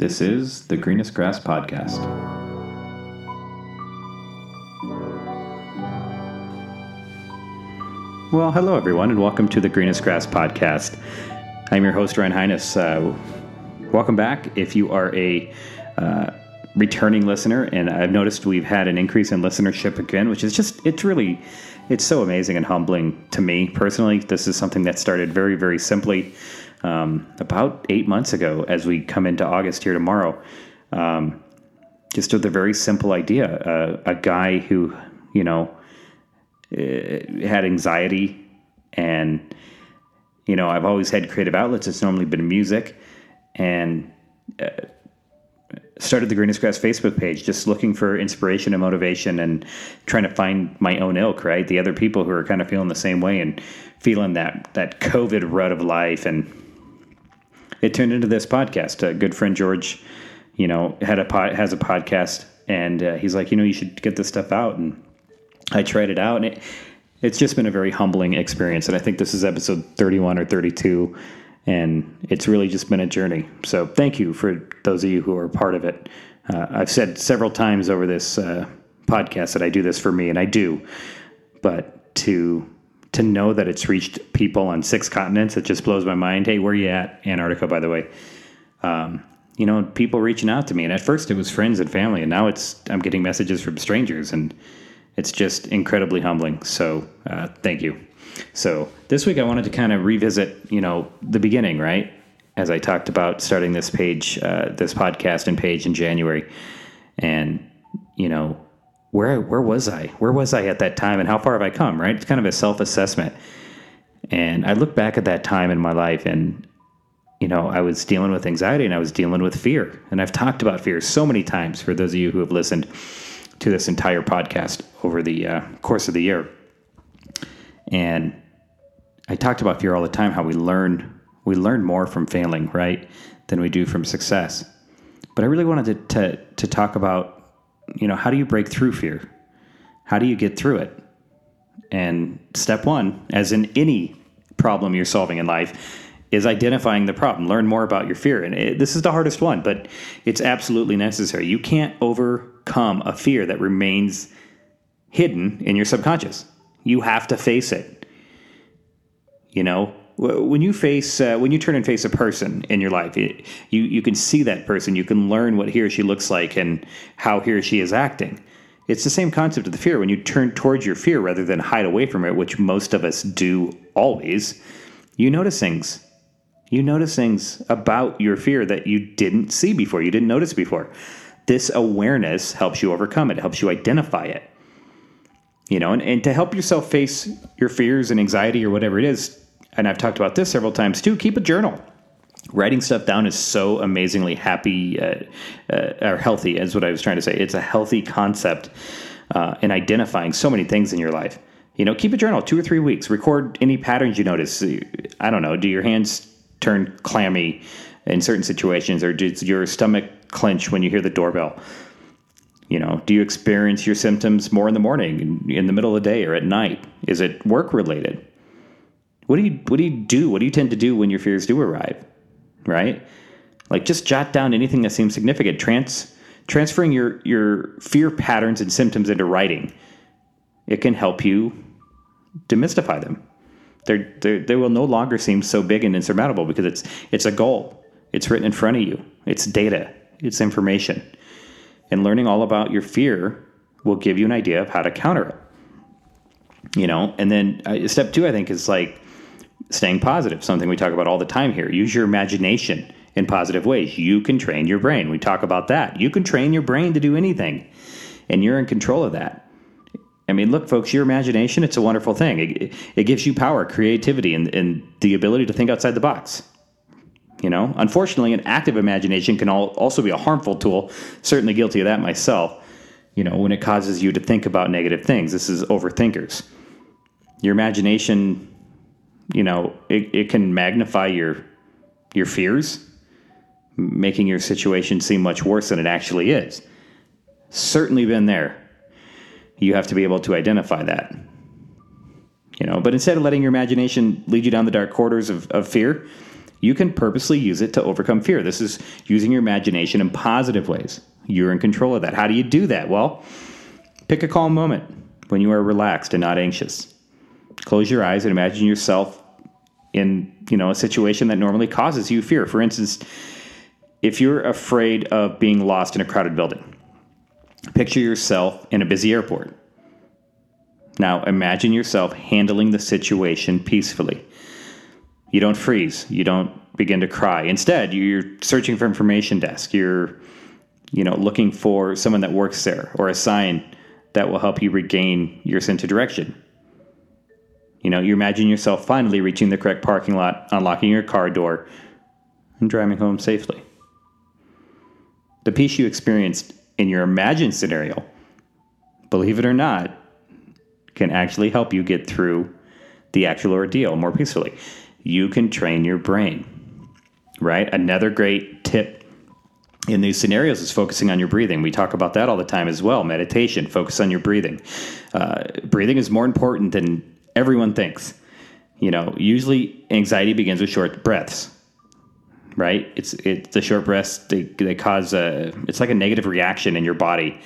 This is the Greenest Grass Podcast. Well, hello everyone, and welcome to the Greenest Grass Podcast. I'm your host, Ryan Highness. Uh, welcome back. If you are a uh, returning listener, and I've noticed we've had an increase in listenership again, which is just, it's really, it's so amazing and humbling to me personally. This is something that started very, very simply um, about eight months ago as we come into August here tomorrow. Um, just with a very simple idea. Uh, a guy who, you know, uh, had anxiety and, you know, I've always had creative outlets. It's normally been music and uh, started the Greenest Grass Facebook page just looking for inspiration and motivation and trying to find my own ilk, right? The other people who are kind of feeling the same way and feeling that, that COVID rut of life and, it turned into this podcast. A good friend George, you know, had a pod, has a podcast, and uh, he's like, you know, you should get this stuff out. And I tried it out, and it it's just been a very humbling experience. And I think this is episode thirty one or thirty two, and it's really just been a journey. So thank you for those of you who are part of it. Uh, I've said several times over this uh, podcast that I do this for me, and I do, but to to know that it's reached people on six continents, it just blows my mind. Hey, where you at? Antarctica, by the way. Um, you know, people reaching out to me, and at first it was friends and family, and now it's I'm getting messages from strangers, and it's just incredibly humbling. So, uh, thank you. So this week I wanted to kind of revisit, you know, the beginning, right? As I talked about starting this page, uh, this podcast and page in January, and you know, where where was I? Where was I at that time, and how far have I come? Right? It's kind of a self assessment. And I look back at that time in my life, and you know, I was dealing with anxiety and I was dealing with fear. And I've talked about fear so many times for those of you who have listened to this entire podcast over the uh, course of the year. And I talked about fear all the time. How we learn we learn more from failing, right, than we do from success. But I really wanted to to, to talk about you know, how do you break through fear? How do you get through it? And step one, as in any problem you're solving in life, is identifying the problem. Learn more about your fear. And it, this is the hardest one, but it's absolutely necessary. You can't overcome a fear that remains hidden in your subconscious. You have to face it. You know, when you face uh, when you turn and face a person in your life it, you you can see that person you can learn what he or she looks like and how he or she is acting. It's the same concept of the fear. When you turn towards your fear rather than hide away from it which most of us do always you notice things. You notice things about your fear that you didn't see before you didn't notice before. This awareness helps you overcome it, helps you identify it. You know and, and to help yourself face your fears and anxiety or whatever it is and I've talked about this several times too, keep a journal. Writing stuff down is so amazingly happy uh, uh, or healthy, is what I was trying to say. It's a healthy concept uh, in identifying so many things in your life. You know, keep a journal two or three weeks. Record any patterns you notice. I don't know. Do your hands turn clammy in certain situations, or does your stomach clench when you hear the doorbell? You know, do you experience your symptoms more in the morning, in the middle of the day, or at night? Is it work related? What do you what do you do? What do you tend to do when your fears do arrive? Right? Like just jot down anything that seems significant. Trans transferring your your fear patterns and symptoms into writing. It can help you demystify them. They're, they're, they will no longer seem so big and insurmountable because it's it's a goal. It's written in front of you. It's data. It's information. And learning all about your fear will give you an idea of how to counter it. You know, and then uh, step two, I think, is like staying positive, something we talk about all the time here. Use your imagination in positive ways. You can train your brain. We talk about that. You can train your brain to do anything, and you're in control of that. I mean, look, folks, your imagination, it's a wonderful thing. It, it gives you power, creativity, and, and the ability to think outside the box. You know, unfortunately, an active imagination can all, also be a harmful tool. Certainly guilty of that myself. You know, when it causes you to think about negative things, this is overthinkers. Your imagination you know, it, it can magnify your your fears, making your situation seem much worse than it actually is. Certainly been there. You have to be able to identify that. You know, but instead of letting your imagination lead you down the dark corridors of, of fear, You can purposely use it to overcome fear. This is using your imagination in positive ways. You're in control of that. How do you do that? Well, pick a calm moment when you are relaxed and not anxious. Close your eyes and imagine yourself in, you know, a situation that normally causes you fear. For instance, if you're afraid of being lost in a crowded building, picture yourself in a busy airport. Now imagine yourself handling the situation peacefully. You don't freeze. You don't begin to cry. Instead, you're searching for information desk. You're, you know, looking for someone that works there or a sign that will help you regain your sense of direction. You know, you imagine yourself finally reaching the correct parking lot, unlocking your car door, and driving home safely. The peace you experienced in your imagined scenario, believe it or not, can actually help you get through the actual ordeal more peacefully you can train your brain, right? Another great tip in these scenarios is focusing on your breathing. We talk about that all the time as well. Meditation, focus on your breathing. Uh, breathing is more important than everyone thinks. You know, usually anxiety begins with short breaths, right? It's it the short breaths they, they cause a it's like a negative reaction in your body.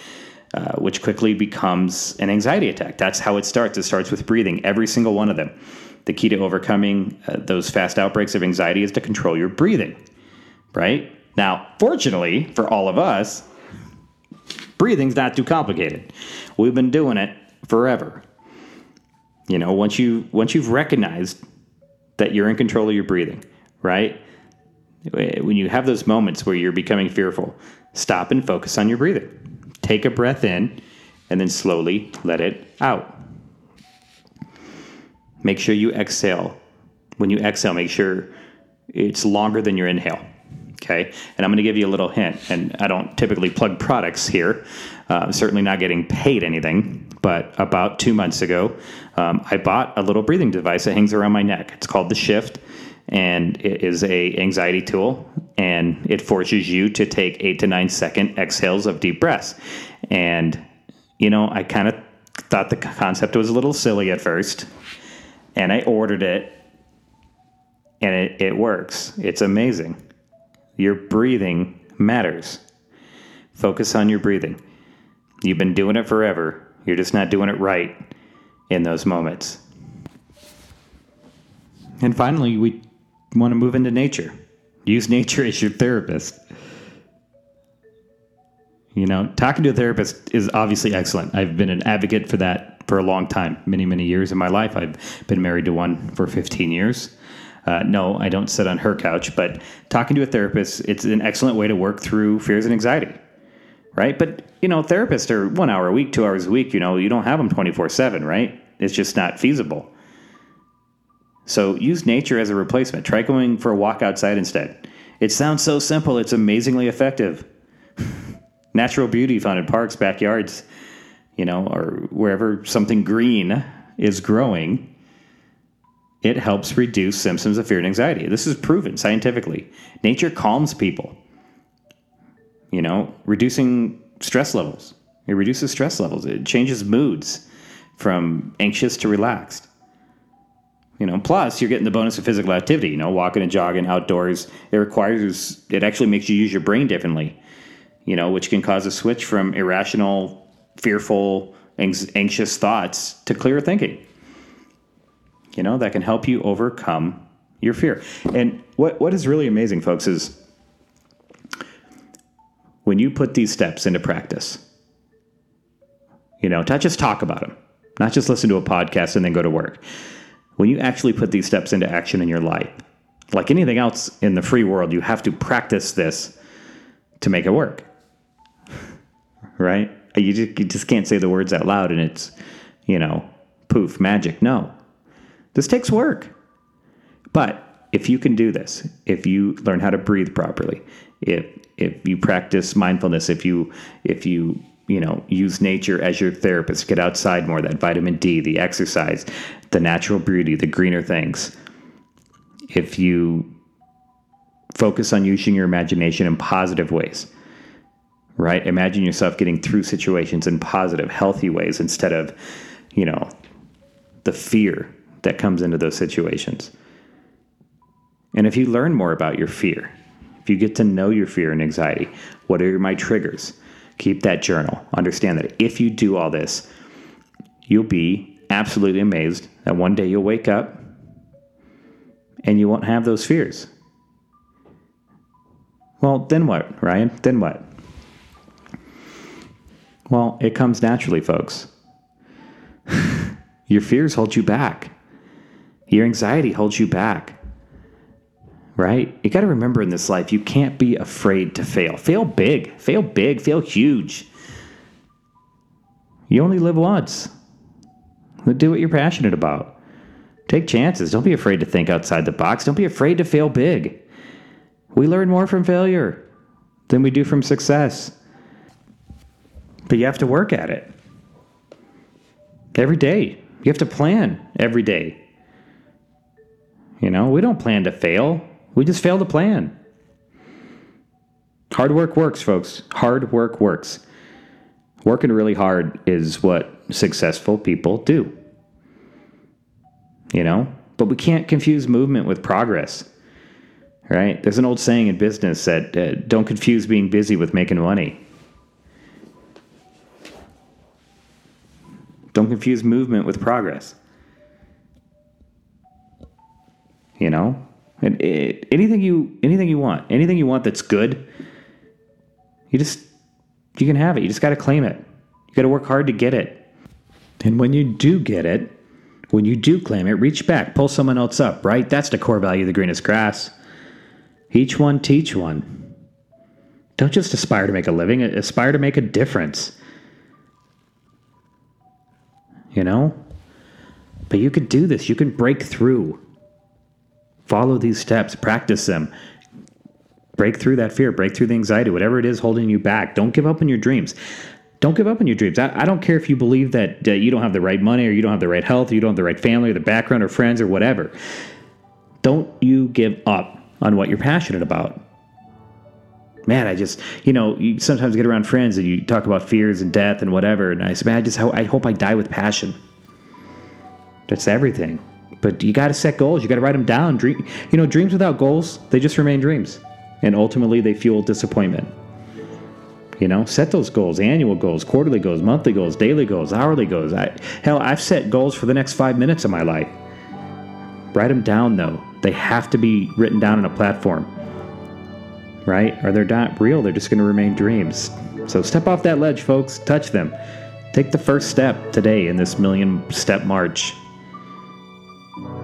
Uh, which quickly becomes an anxiety attack. That's how it starts. It starts with breathing, every single one of them the key to overcoming uh, those fast outbreaks of anxiety is to control your breathing, right? Now, fortunately for all of us, breathing's not too complicated. We've been doing it forever. You know, once you once you've recognized that you're in control of your breathing, right? When you have those moments where you're becoming fearful, stop and focus on your breathing. Take a breath in and then slowly let it out make sure you exhale. When you exhale, make sure it's longer than your inhale. Okay. And I'm going to give you a little hint. And I don't typically plug products here. Uh, certainly not getting paid anything. But about two months ago, um, I bought a little breathing device that hangs around my neck. It's called the Shift, and it is a anxiety tool. And it forces you to take eight to nine second exhales of deep breaths. And you know, I kind of thought the concept was a little silly at first and I ordered it, and it, it works. It's amazing. Your breathing matters. Focus on your breathing. You've been doing it forever. You're just not doing it right in those moments. And finally, we want to move into nature. Use nature as your therapist. You know, talking to a therapist is obviously excellent. I've been an advocate for that for a long time, many, many years in my life. I've been married to one for 15 years. Uh, no, I don't sit on her couch, but talking to a therapist, it's an excellent way to work through fears and anxiety, right? But, you know, therapists are one hour a week, two hours a week. You know, you don't have them 24 7, right? It's just not feasible. So use nature as a replacement. Try going for a walk outside instead. It sounds so simple, it's amazingly effective. Natural beauty found in parks, backyards, you know, or wherever something green is growing, it helps reduce symptoms of fear and anxiety. This is proven scientifically. Nature calms people. You know, reducing stress levels. It reduces stress levels. It changes moods from anxious to relaxed. You know, plus you're getting the bonus of physical activity, you know, walking and jogging outdoors. It requires it actually makes you use your brain differently, you know, which can cause a switch from irrational fearful, anxious thoughts to clear thinking. You know, that can help you overcome your fear. And what, what is really amazing, folks, is when you put these steps into practice, you know, not just talk about them, not just listen to a podcast and then go to work. When you actually put these steps into action in your life, like anything else in the free world, you have to practice this to make it work. right? You just, you just can't say the words out loud and it's, you know, poof, magic. No. This takes work. But if you can do this, if you learn how to breathe properly, if if you practice mindfulness, if you if you you know use nature as your therapist, get outside more, that vitamin D, the exercise, the natural beauty, the greener things. If you focus on using your imagination in positive ways, right? Imagine yourself getting through situations in positive, healthy ways instead of, you know, the fear that comes into those situations. And if you learn more about your fear, if you get to know your fear and anxiety, what are my triggers? Keep that journal. Understand that if you do all this, you'll be absolutely amazed that one day you'll wake up and you won't have those fears. Well, then what, Ryan? Then what? Well, it comes naturally, folks. Your fears hold you back. Your anxiety holds you back. Right? You got to remember in this life, you can't be afraid to fail. Fail big, fail big, fail huge. You only live once. Do what you're passionate about. Take chances. Don't be afraid to think outside the box. Don't be afraid to fail big. We learn more from failure than we do from success. But you have to work at it every day. You have to plan every day. You know, we don't plan to fail, we just fail to plan. Hard work works, folks. Hard work works. Working really hard is what successful people do. You know, but we can't confuse movement with progress. Right? There's an old saying in business that uh, don't confuse being busy with making money. Don't confuse movement with progress. You know, and it, anything you anything you want, anything you want that's good, you just you can have it. You just got to claim it. You got to work hard to get it. And when you do get it, when you do claim it, reach back, pull someone else up, right? That's the core value of the greenest grass. Each one teach one. Don't just aspire to make a living, aspire to make a difference you know? But you could do this. You can break through. Follow these steps, practice them. Break through that fear, break through the anxiety, whatever it is holding you back. Don't give up on your dreams. Don't give up on your dreams. I, I don't care if you believe that uh, you don't have the right money or you don't have the right health or you don't have the right family or the background or friends or whatever. Don't you give up on what you're passionate about man, I just, you know, you sometimes get around friends and you talk about fears and death and whatever. And I say, man, I just, I hope I die with passion. That's everything. But you got to set goals. You got to write them down. Dream, you know, dreams without goals, they just remain dreams. And ultimately, they fuel disappointment. You know, set those goals, annual goals, quarterly goals, monthly goals, daily goals, hourly goals. I, hell, I've set goals for the next five minutes of my life. Write them down, though. They have to be written down on a platform right? Or they're not real, they're just going to remain dreams. So step off that ledge, folks. Touch them. Take the first step today in this million step march.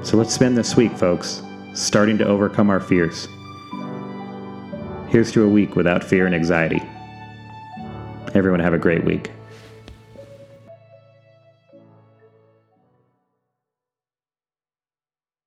So let's spend this week, folks, starting to overcome our fears. Here's to a week without fear and anxiety. Everyone have a great week.